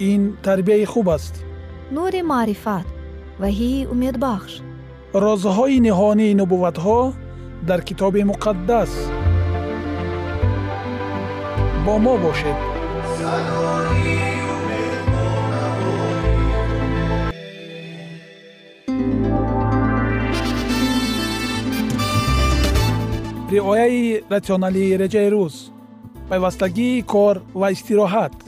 ин тарбияи хуб аст. Нури маърифат ваҳии умедбахш. Розҳои ниҳонии нубувватҳо дар китоби муқаддас. Бо мо бошед. Риояи ратсионалии реҷаи рӯз пайвастагии кор ва истироҳат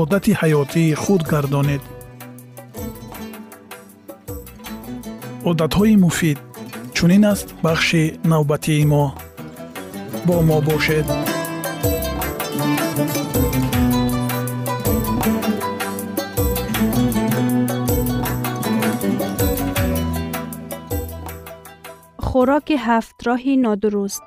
одати ҳаётии худ гардонед одатҳои муфид чунин аст бахши навбатии мо бо мо бошед خوراک هفت راهی نادرست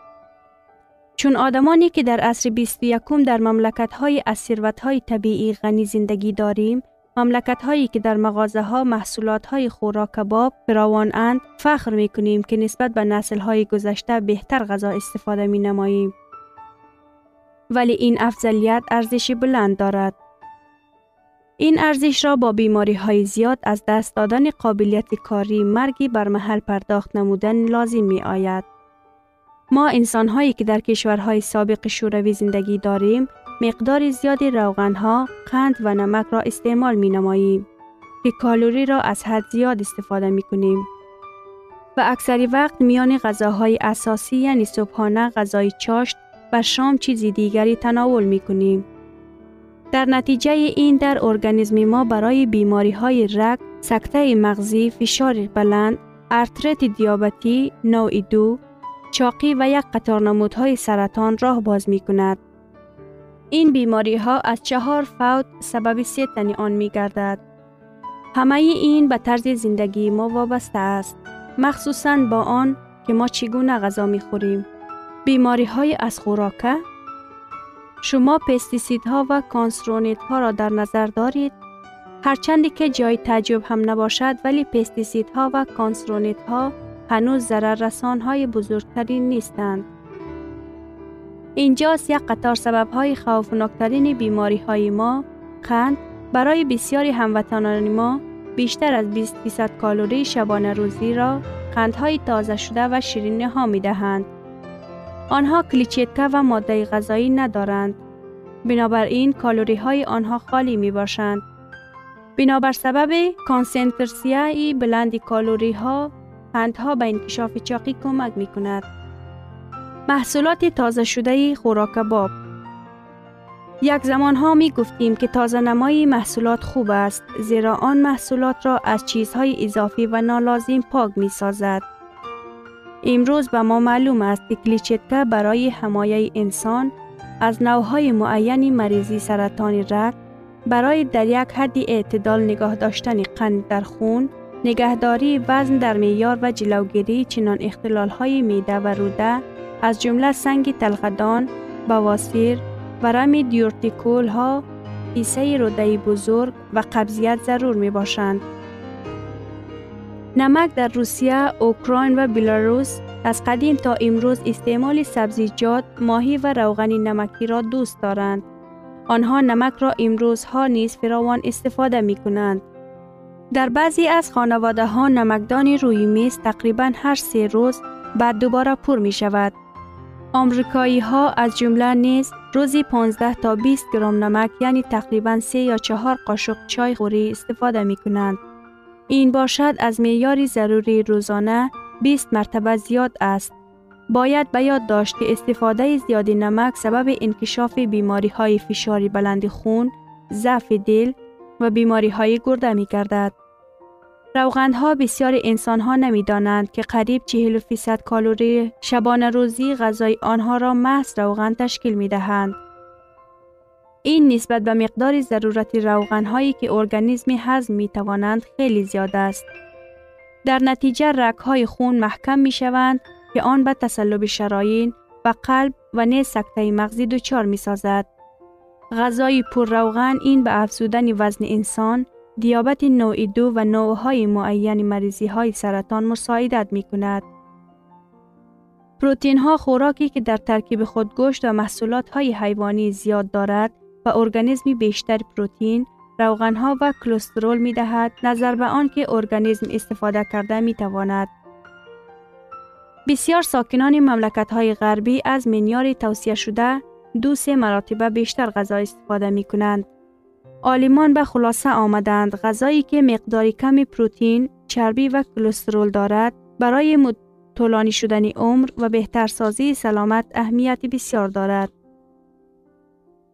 چون آدمانی که در عصر 21 در مملکت های از ثروت های طبیعی غنی زندگی داریم مملکت هایی که در مغازه ها محصولات های خوراک کباب فراوان اند فخر می کنیم که نسبت به نسل های گذشته بهتر غذا استفاده می نماییم. ولی این افضلیت ارزش بلند دارد. این ارزش را با بیماری های زیاد از دست دادن قابلیت کاری مرگی بر محل پرداخت نمودن لازم می آید. ما انسان هایی که در کشورهای سابق شوروی زندگی داریم مقدار زیادی روغنها، قند و نمک را استعمال می نماییم که کالوری را از حد زیاد استفاده می کنیم. و اکثری وقت میان غذاهای اساسی یعنی صبحانه غذای چاشت و شام چیزی دیگری تناول می کنیم. در نتیجه این در ارگانیسم ما برای بیماری های رگ، سکته مغزی، فشار بلند، ارترت دیابتی، نوع دو، چاقی و یک قطار نمودهای سرطان راه باز می کند. این بیماری ها از چهار فوت سبب تنی آن می گردد. همه این به طرز زندگی ما وابسته است. مخصوصاً با آن که ما چگونه غذا می خوریم. بیماری های از خوراکه شما پستیسید ها و کانسرونیت ها را در نظر دارید هرچندی که جای تعجب هم نباشد ولی پستیسید ها و کانسرونیت ها هنوز ضرر رسان های بزرگترین نیستند. اینجاست یک قطار سبب های خوفناکترین بیماری های ما قند برای بسیاری هموطنان ما بیشتر از 20 فیصد کالری شبانه روزی را قندهای تازه شده و شیرینی ها می دهند. آنها کلیچیتکه و ماده غذایی ندارند. بنابراین کالوری های آنها خالی می باشند. بنابر سبب کانسنترسیای بلندی کالوری ها قندها به انکشاف چاقی کمک می کند. محصولات تازه شده خوراک باب یک زمان ها می گفتیم که تازه نمایی محصولات خوب است زیرا آن محصولات را از چیزهای اضافی و نالازم پاک می سازد. امروز به ما معلوم است که کلیچتکه برای حمایه انسان از نوهای معینی مریضی سرطان رگ برای در یک حد اعتدال نگاه داشتن قند در خون، نگهداری وزن در میار و جلوگیری چنان اختلال های میده و روده از جمله سنگ تلخدان، بواسیر، ورم دیورتیکول ها، ایسه روده بزرگ و قبضیت ضرور می باشند. نمک در روسیه، اوکراین و بیلاروس از قدیم تا امروز استعمال سبزیجات، ماهی و روغنی نمکی را دوست دارند. آنها نمک را امروزها نیز فراوان استفاده می کنند. در بعضی از خانواده ها نمکدان روی میز تقریبا هر سه روز بعد دوباره پر می شود. آمریکایی ها از جمله نیز روزی 15 تا 20 گرم نمک یعنی تقریبا 3 یا 4 قاشق چای خوری استفاده می کنند. این باشد از معیار ضروری روزانه 20 مرتبه زیاد است. باید به یاد داشت که استفاده زیاد نمک سبب انکشاف بیماری های فشار بلند خون، ضعف دل و بیماری های گرده می گردد. روغندها بسیار انسان ها نمی دانند که قریب 40 فیصد کالوری شبانه روزی غذای آنها را محض روغن تشکیل می دهند. این نسبت به مقدار ضرورت روغن هایی که ارگانیسم هضم می توانند خیلی زیاد است. در نتیجه رک های خون محکم می شوند که آن به تسلب شراین و قلب و نیز سکته مغزی دچار می سازد. غذای پر روغن این به افزودن وزن انسان، دیابت نوع دو و نوعهای معین مریضی های سرطان مساعدت می کند. پروتین ها خوراکی که در ترکیب خود گوشت و محصولات های حیوانی زیاد دارد و ارگانیسمی بیشتر پروتین، روغن ها و کلسترول می دهد نظر به آن که ارگانیسم استفاده کرده می تواند. بسیار ساکنان مملکت های غربی از منیار توصیه شده دو سه مراتبه بیشتر غذا استفاده می کنند. آلیمان به خلاصه آمدند غذایی که مقداری کمی پروتین، چربی و کلسترول دارد برای طولانی شدن عمر و بهتر سازی سلامت اهمیت بسیار دارد.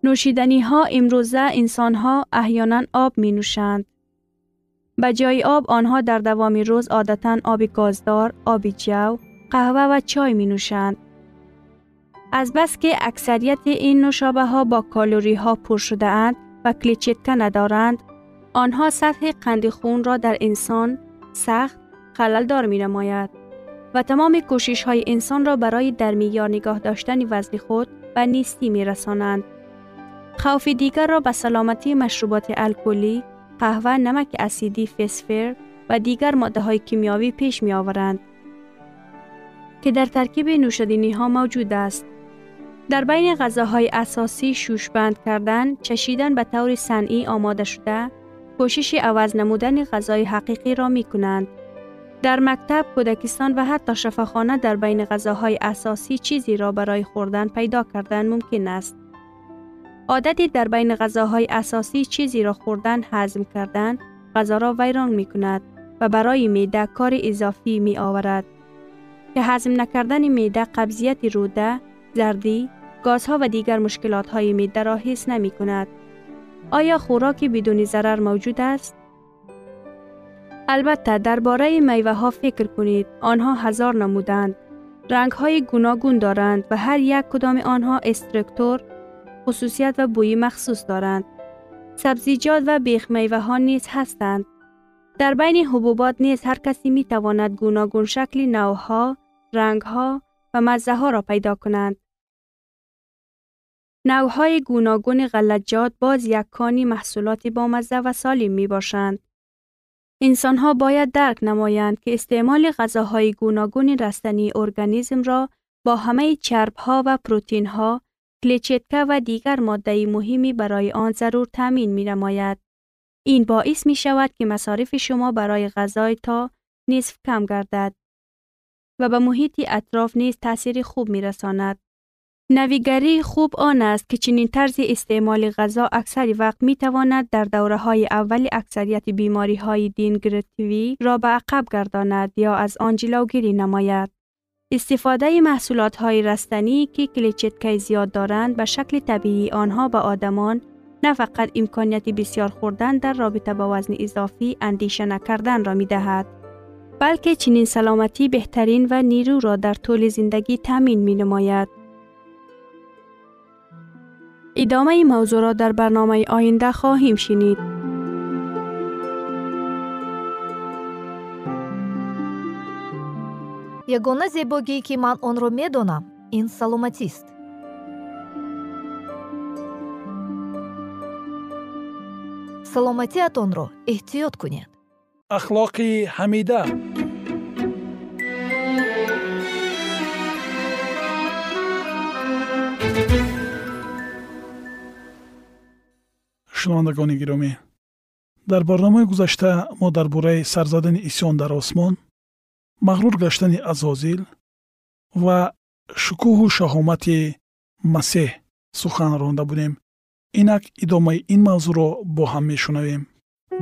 نوشیدنی ها امروزه انسان ها احیانا آب می نوشند. به جای آب آنها در دوام روز عادتا آب گازدار، آب جو، قهوه و چای می نوشند. از بس که اکثریت این نوشابه ها با کالوری ها پر شده اند و کلیچتکه ندارند، آنها سطح قند خون را در انسان سخت خلل دار می نماید و تمام کوشش های انسان را برای در میار نگاه داشتن وزن خود به نیستی می رسانند. خوف دیگر را به سلامتی مشروبات الکلی، قهوه، نمک اسیدی، فسفر و دیگر ماده های کیمیاوی پیش می آورند که در ترکیب نوشدنی ها موجود است. در بین غذاهای اساسی شوشبند کردن، چشیدن به طور صنعی آماده شده، کوشش عوض نمودن غذای حقیقی را می کنند. در مکتب، کودکستان و حتی شفاخانه در بین غذاهای اساسی چیزی را برای خوردن پیدا کردن ممکن است. عادتی در بین غذاهای اساسی چیزی را خوردن هضم کردن غذا را ویران می کند و برای میده کار اضافی می آورد که هضم نکردن میده قبضیت روده، زردی، گازها و دیگر مشکلات های میده را حس نمی کند. آیا خوراکی بدون ضرر موجود است؟ البته درباره میوه ها فکر کنید. آنها هزار نمودند. رنگ های گوناگون دارند و هر یک کدام آنها استرکتور خصوصیت و بوی مخصوص دارند. سبزیجات و بیخ میوه ها نیز هستند. در بین حبوبات نیز هر کسی می تواند گوناگون شکل نوها، رنگها و مزه ها را پیدا کنند. نوهای گوناگون غلجات باز یک کانی محصولات با مزه و سالم می باشند. انسان ها باید درک نمایند که استعمال غذاهای گوناگون رستنی ارگانیسم را با همه چرب ها و پروتین ها کلیچتکه و دیگر ماده مهمی برای آن ضرور تامین می نماید. این باعث می شود که مصارف شما برای غذای تا نصف کم گردد و به محیط اطراف نیز تاثیر خوب می رساند. نویگری خوب آن است که چنین طرز استعمال غذا اکثر وقت می تواند در دوره های اول اکثریت بیماری های دینگرتیوی را به عقب گرداند یا از آن جلوگیری نماید. استفاده محصولات های رستنی که کلیچتکه زیاد دارند به شکل طبیعی آنها به آدمان نه فقط امکانیت بسیار خوردن در رابطه با وزن اضافی اندیشه نکردن را می دهد. بلکه چنین سلامتی بهترین و نیرو را در طول زندگی تامین می نماید. идомаи мавзӯъро дар барномаи оинда хоҳем шинид. Ягона зебогие ки ман онро медонам ин саломатист. Саломатиатонро эҳтиёт кунед. Ахлоқи ҳамида. Шунавандагони гиромӣ. Дар барномаи гузашта мо дар бораи сарзадани исён дар осмон мағрур гаштани азозил ва шукӯҳу шаҳомати масеҳ сухан ронда будем. Инак идомаи ин мавзӯъро бо ҳам мешунавем.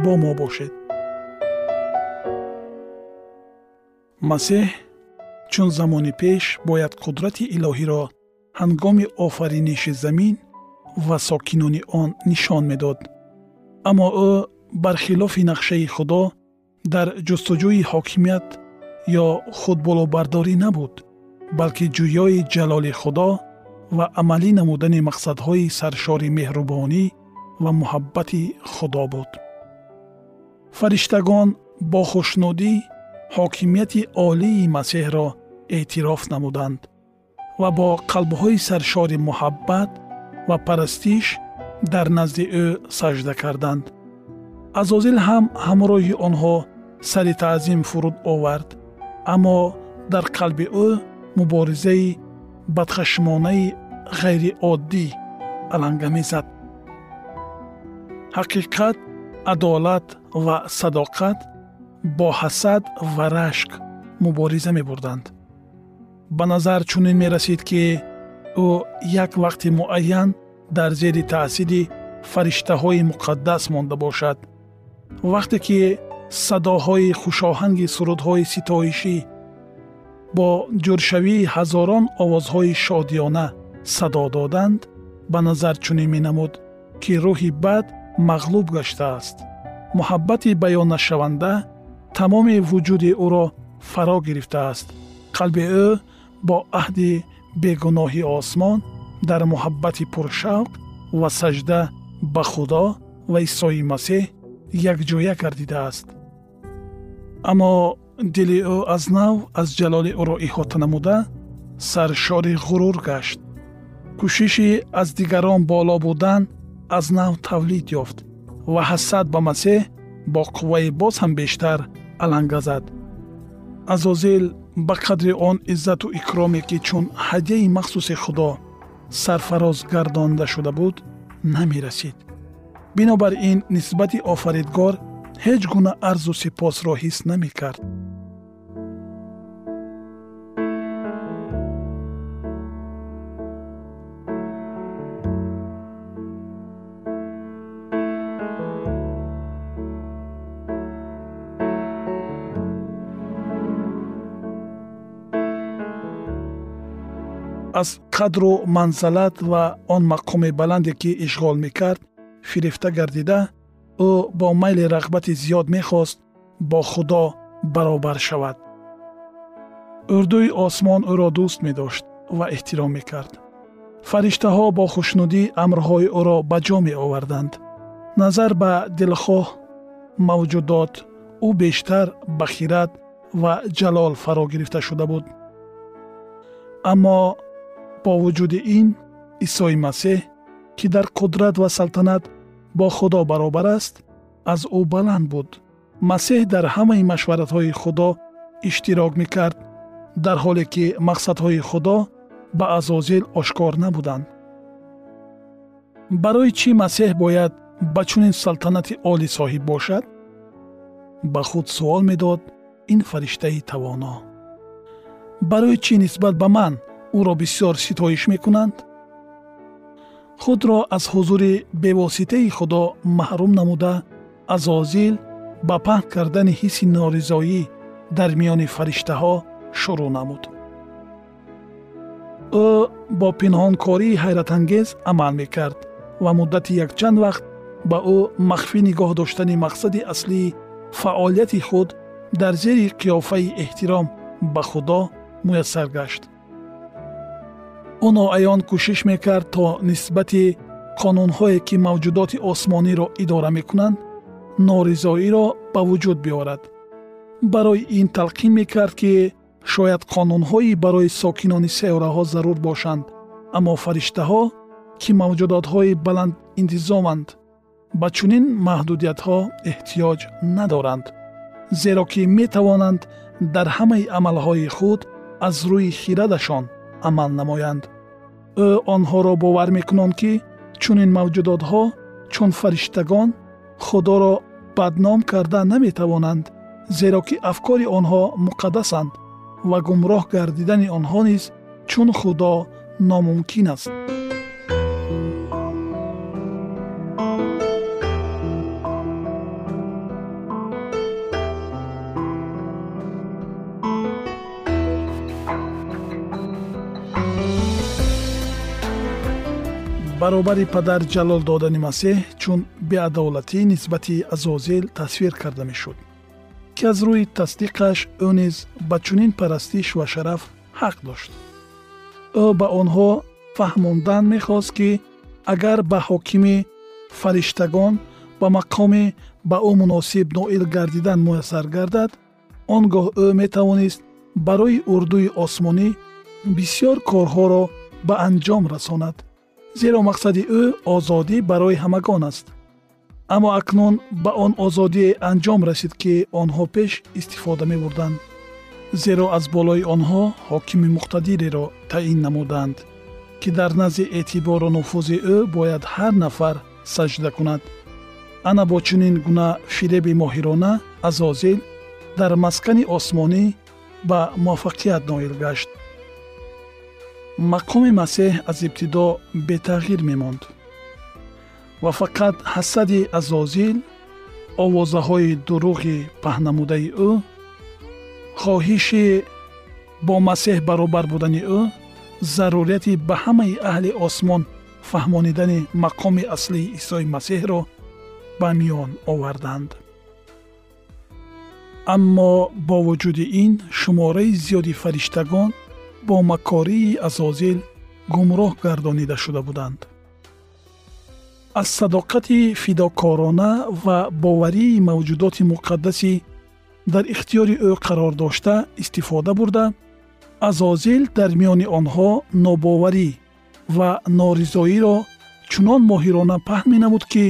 Бо мо бошед. Масеҳ чун замони пеш бояд қудрати илоҳиро ҳангоми офариниши замин ва сокинони он нишон медод. Аммо ӯ бархилофи нақшаи худо дар ҷустуҷӯи ҳокимият ё худболобардорӣ набуд балки ҷӯёи ҷалоли худо ва амалӣ намудани мақсадҳои саршори меҳрубонӣ ва муҳаббати худо буд. Фариштагон бо хушнудӣ ҳокимияти олии масеҳро эътироф намуданд ва бо қалбҳои саршори муҳаббат ва парастиш дар назди ӯ сажда карданд. Азозил ҳам ҳамроҳи онҳо сари таъзим фуруд овард аммо дар қалби ӯ муборизаи бадхашмонаи ғайриоддӣ аланга мезад. Ҳақиқат адолат ва садоқат бо ҳасад ва рашк мубориза мебурданд. Ба назар чунин мерасид ки ӯ як вақти муайян дар зери таъсири фариштаҳои муқаддас монда бошад. Вақте ки садоҳои хушоҳанги сурудҳои ситоишӣ бо ҷӯршавии ҳазорон овозҳои шодиёна садо доданд ба назар чунин менамуд ки рӯҳи бад мағлуб гаштааст. Муҳаббати баённашаванда тамоми вуҷуди ӯро фаро гирифтааст. Қалби ӯ бо аҳди бегуноҳи осмон дар муҳаббати пуршавқ ва сажда ба худо ва исои масеҳ якҷоя гардидааст. Аммо дили ӯ аз нав аз ҷалоли ӯро иҳота намуда саршори ғурур гашт. Кӯшиши аз дигарон боло будан аз нав тавлид ёфт ва ҳасад ба масеҳ бо қувваи боз ҳам бештар аланга зад азозил ба қадри он иззату икроме ки чун ҳадияи махсуси худо сарфароз гардонда шуда буд намерасид бинобар ин нисбати офаридгор ҳеҷ гуна арзу сипосро ҳис намекард аз қадру манзалат ва он мақоми баланде ки ишғол мекард фирифта гардида ӯ бо майли рағбати зиёд мехост бо худо баробар шавад. Урдуи осмон ӯро дӯст медошт ва эҳтиром мекард. Фариштаҳо бо хушнудӣ амрҳои ӯро ба ҷо меоварданд. Назар ба дилхоҳ мавҷудот ӯ бештар ба хират ва ҷалол фаро гирифта шуда буд. Аммо бо вуҷуди ин исои масеҳ ки дар қудрат ва салтанат бо худо баробар аст аз ӯ баланд буд. Масеҳ дар ҳамаи машваратҳои худо иштирок мекард дар ҳоле ки мақсадҳои худо ба азозил ошкор набуданд. Барои чӣ масеҳ бояд ба чунин салтанати олӣ соҳиб бошад? Ба худ суол медод ин фариштаи тавоно. Барои чӣ нисбат ба ман ӯро бисёр ситоиш мекунанд? Худро аз ҳузури бевоситаи худо маҳрум намуда азозил ба паҳн кардани ҳисси норизоӣ дар миёни фариштаҳо шурӯъ намуд. Ӯ бо пинҳонкории ҳайратангез амал мекард ва муддати якчанд вақт ба ӯ махфӣ нигоҳ доштани мақсади аслии фаъолияти худ дар зери қиёфаи эҳтиром ба худо муяссар гашт ӯ ноаён кӯшиш мекард то нисбати қонунҳое ки мавҷудоти осмониро идора мекунанд норизоиро ба вуҷуд биёрад барои ин талқин мекард ки шояд қонунҳои барои сокинони сайёраҳо зарур бошанд аммо фариштаҳо ки мавҷудотҳои баландинтизоманд ба чунин маҳдудиятҳо эҳтиёҷ надоранд зеро ки метавонанд дар ҳамаи амалҳои худ аз рӯи хирадашон амал намоянд ӯ онҳоро бовар мекунанд ки чунин мавҷудотҳо чун фариштагон худоро бадном карда наметавонанд зеро ки афкори онҳо муқаддасанд ва гумроҳ гардидани онҳо низ чун худо номумкин аст баробари падар ҷалол додани масеҳ чун беадолатӣ нисбати азозил тасвир карда мешуд ки аз рӯи тасдиқаш ӯ низ ба чунин парастиш ва шараф ҳақ дошт. Ӯ ба онҳо фаҳмондан мехост ки агар ба ҳокими фариштагон ба мақоми ба ӯ муносиб ноил гардидан муяссар гардад он гоҳ ӯ метавонист барои урдуи осмонӣ бисьёр корҳоро ба анҷом расонад зеро мақсади ӯ озодӣ барои ҳамагон аст. Аммо акнун ба он озодие анҷом расид ки онҳо пеш истифода мебурданд. Зеро аз болои онҳо ҳокими муқтадиреро таъин намуданд ки дар назди эътибору нуфузи ӯ бояд ҳар нафар саҷда кунад. Ана бо чунин гуна фиреби моҳирона азозил дар маскани осмонӣ ба муваффақият ноил гашт мақоми масеҳ аз ибтидо бетағйир мемонд. Ва фақат ҳасади азозил овозаҳои дуруғи паҳнамудаи ӯ хоҳиши бо масеҳ баробар будани ӯ зарурияти ба ҳамаи аҳли осмон фаҳмонидани мақоми аслии исои масеҳро ба миён оварданд. Аммо бо вуҷуди ин шумораи зиёди фариштагон бо макории азозил гумроҳ гардонида шуда буданд. Аз садоқати фидокорона ва боварии мавҷудоти муқаддаси дар ихтиёри ӯ қарор дошта истифода бурда азозил дар миёни онҳо нобоварӣ ва норизоиро чунон моҳирона паҳн менамуд ки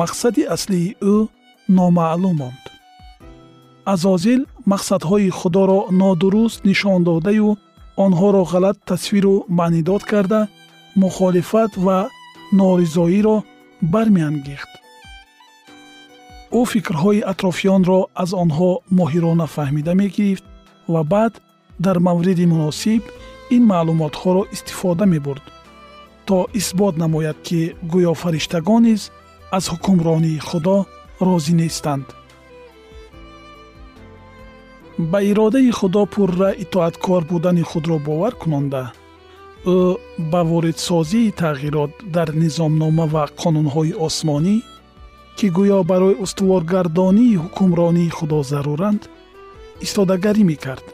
мақсади аслии ӯ номаълум монд. Азозил мақсадҳои худоро нодуруст нишон додаю онҳоро ғалат тасвиру маънидод карда мухолифат ва норизоиро бармеангехт. Ӯ фикрҳои атрофиёнро аз онҳо моҳирона фаҳмида мегирифт ва баъд дар мавриди муносиб ин маълумотҳоро истифода мебурд то исбот намояд ки гӯё фариштагон низ аз ҳукмронии худо розӣ нестанд ба иродаи худо пурра итоаткор будани худро бовар кунонда. Ӯ ба воридсозии тағйирот дар низомнома ва қонунҳои осмонӣ ки гӯё барои устуворгардонии ҳукмронии худо заруранд истодагарӣ мекард.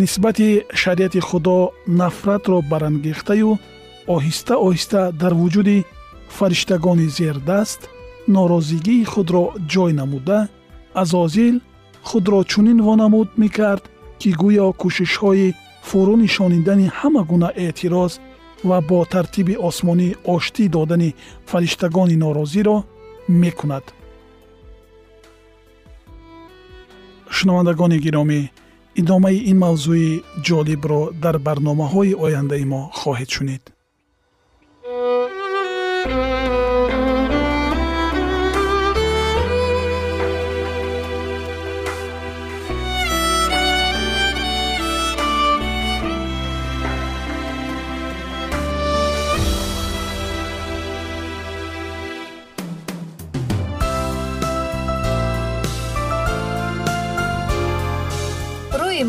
Нисбати шариати худо нафратро барангехтаю оҳиста оҳиста дар вуҷуди фариштагони зердаст норозигии худро ҷой намуда азозил худро чунин вонамуд мекард ки гӯё кӯшишҳои фурӯ нишонидани ҳама гуна эътироз ва бо тартиби осмонӣ оштӣ додани фариштагони норозиро мекунад. Шунавандагони гиромӣ идомаи ин мавзӯи ҷолибро дар барномаҳои ояндаи мо хоҳед шунид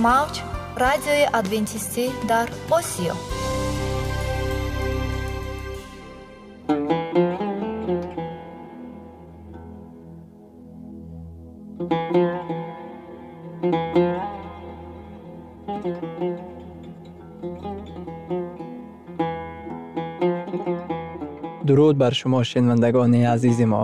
мавҷ радиои адвентистӣ дар осиё. Дуруд бар шумо шинавандагони азизи мо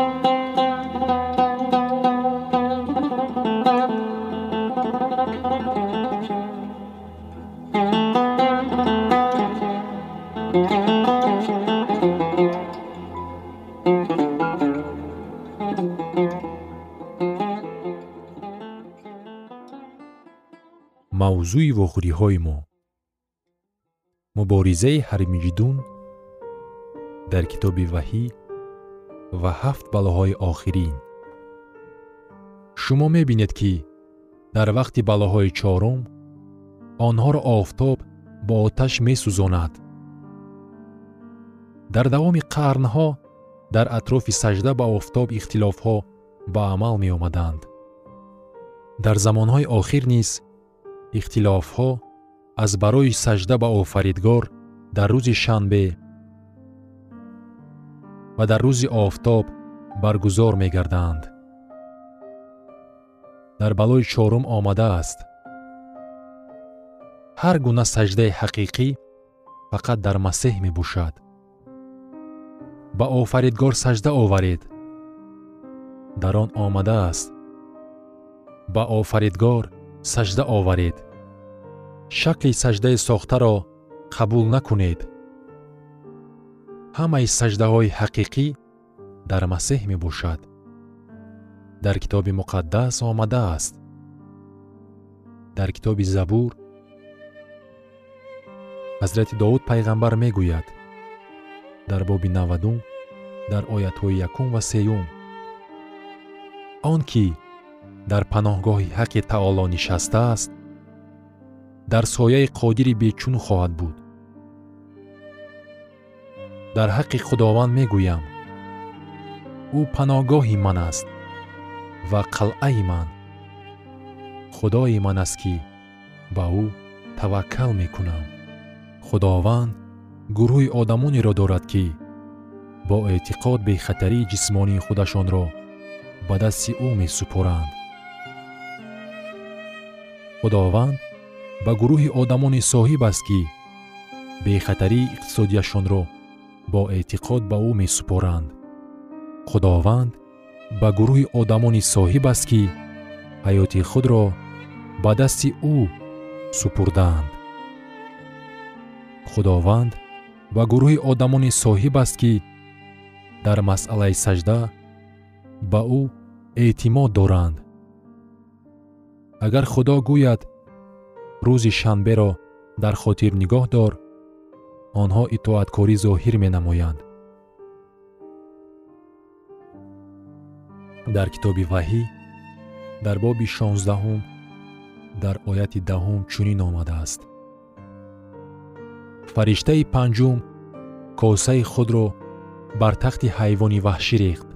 мавзӯи вохӯриҳои мо. Муборизаи ҳармиҷидун дар китоби ваҳӣ ва ҳафт балоҳои охирин. Шумо мебинед ки дар вақти балоҳои чорум онҳоро офтоб бо оташ месӯзонад. Дар давоми қарнҳо дар атрофи сажда ба офтоб ихтилофҳо ба амал меомаданд. Дар замонҳои охир низ ихтилофҳо аз барои сажда ба офаридгор дар рӯзи шанбе ва дар рӯзи офтоб баргузор мегарданд. Дар балои чорум омадааст ҳар гуна саҷдаи ҳақиқӣ фақат дар масеҳ мебошад. Ба офаридгор саҷда оваред. Дар он омадааст ба офаридгор саҷда оваред. Шакли саҷдаи сохтаро қабул накунед. Ҳамаи саҷдаҳои ҳақиқӣ дар масеҳ мебошад. Дар китоби муқаддас омадааст. Дар китоби забур ҳазрати довуд пайғамбар мегӯяд. Дар боби навадум дар оятҳои якум ва сеюм. Он ки дар паноҳгоҳи ҳаққи таоло нишастааст дар сояи қодири бечун хоҳад буд. Дар ҳаққи худованд мегӯям ӯ паноҳгоҳи ман аст ва қалъаи ман. Худои ман аст ки ба ӯ таваккал мекунам худованд гурӯҳи одамонеро дорад ки бо эътиқод бехатарии ҷисмонии худашонро ба дасти ӯ месупоранд худованд ба гурӯҳи одамоне соҳиб аст ки бехатарии иқтисодияшонро бо эътиқод ба ӯ месупоранд. Худованд ба гурӯҳи одамоне соҳиб аст ки ҳаёти худро ба дасти ӯ супурдаанд. Худованд ба гурӯҳи одамоне соҳиб аст ки дар масъалаи саҷда ба ӯ эътимод доранд агар худо гӯяд рӯзи шанберо дар хотир нигоҳ дор онҳо итоаткорӣ зоҳир менамоянд. Дар китоби ваҳӣ дар боби шонздаҳум дар ояти даҳум чунин омадааст. Фариштаи панҷум косаи худро бар тахти ҳайвони ваҳшӣ рехт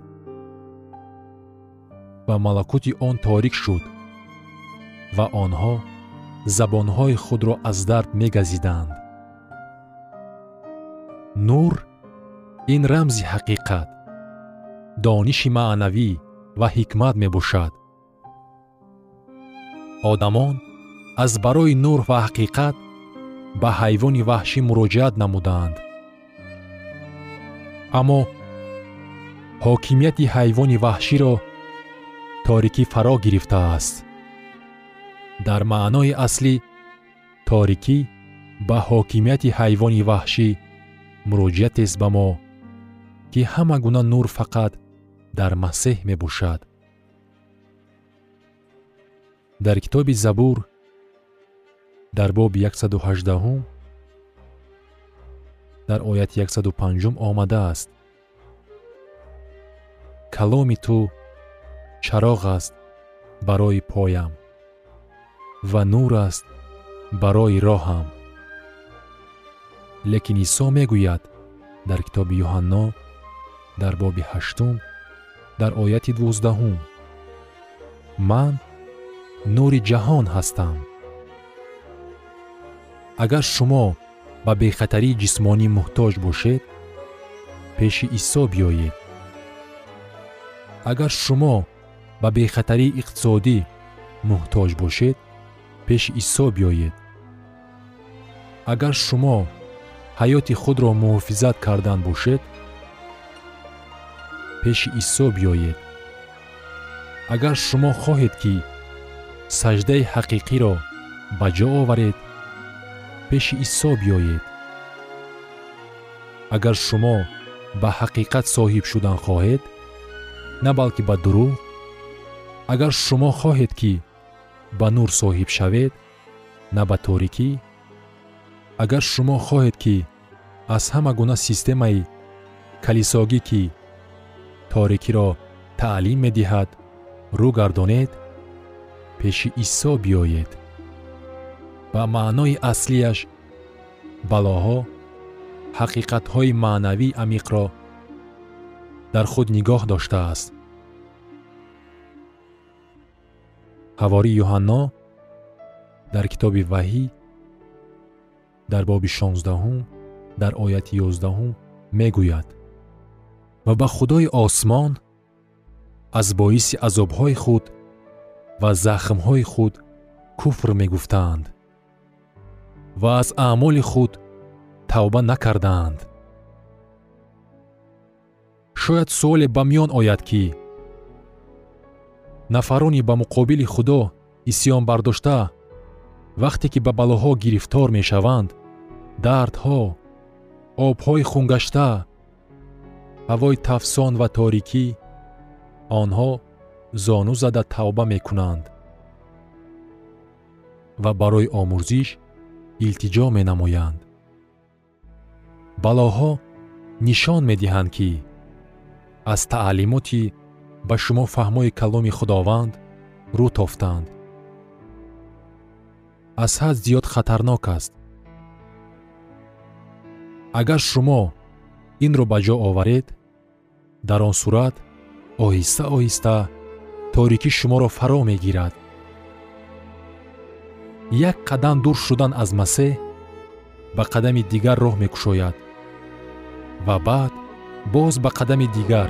ва малакути он торик шуд ва онҳо забонҳои худро аз дард мегазиданд. Нур ин рамзи ҳақиқат дониши маънавӣ ва ҳикмат мебошад. Одамон аз барои нур ва ҳақиқат ба ҳайвони ваҳшӣ муроҷиат намуданд. Аммо ҳокимияти ҳайвони ваҳширо торикӣ фаро гирифтааст дар маънои аслӣ торикӣ ба ҳокимияти ҳайвони ваҳшӣ муроҷиатест ба мо ки ҳама гуна нур фақат дар масеҳ мебошад. Дар китоби забур дар боби 118 дар ояти 105 омадааст. Каломи ту чароғ аст барои поям ва нур аст барои роҳам. Лекин исо мегӯяд дар китоби юҳанно дар боби ҳаштум дар ояти дувоздаҳум ман нури ҷаҳон ҳастам. Агар шумо ба бехатарии ҷисмонӣ муҳтоҷ бошед пеши исо биёед. Агар шумо ба бехатарии иқтисодӣ муҳтоҷ бошед пеши исо биёед агар шумо ҳаёти худро муҳофизат кардан бошед пеши исо биёед агар шумо хоҳед ки саҷдаи ҳақиқиро ба ҷо оваред пеши исо биёед агар шумо ба ҳақиқат соҳиб шудан хоҳед на балки ба дурӯғ агар шумо хоҳед ки ба нур соҳиб шавед? На ба торикӣ агар шумо хоҳед ки аз ҳама гуна системаи калисогӣ ки торикиро таълим медиҳад рӯ гардонед пеши исо биёед. Ба маънои аслияш балоҳо ҳақиқатҳои маънавии амиқро дар худ нигоҳ доштааст ҳавори юҳанно дар китоби ваҳӣ дар боби шонздаҳум дар ояти ёздаҳум мегӯяд ва ба худои осмон аз боиси азобҳои худ ва захмҳои худ куфр мегуфтаанд ва аз аъмоли худ тавба накардаанд. Шояд суоле ба миён ояд ки нафарони ба муқобили худо исьён бардошта. Вақте ки ба балоҳо гирифтор мешаванд дардҳо обҳои хунгашта ҳавои тафсон ва торикӣ онҳо зону зада тавба мекунанд. Ва барои омӯзиш илтиҷо менамоянд. Балоҳо нишон медиҳанд ки аз таълимоти ба шумо фаҳмои каломи худованд рӯ тофтанд аз ҳад зиёд хатарнок аст. Агар шумо инро ба ҷо оваред дар он сурат оҳиста оҳиста торикӣ шуморо фаро мегирад. Як қадам дур шудан аз масеҳ ба қадами дигар роҳ мекушояд ва баъд боз ба қадами дигар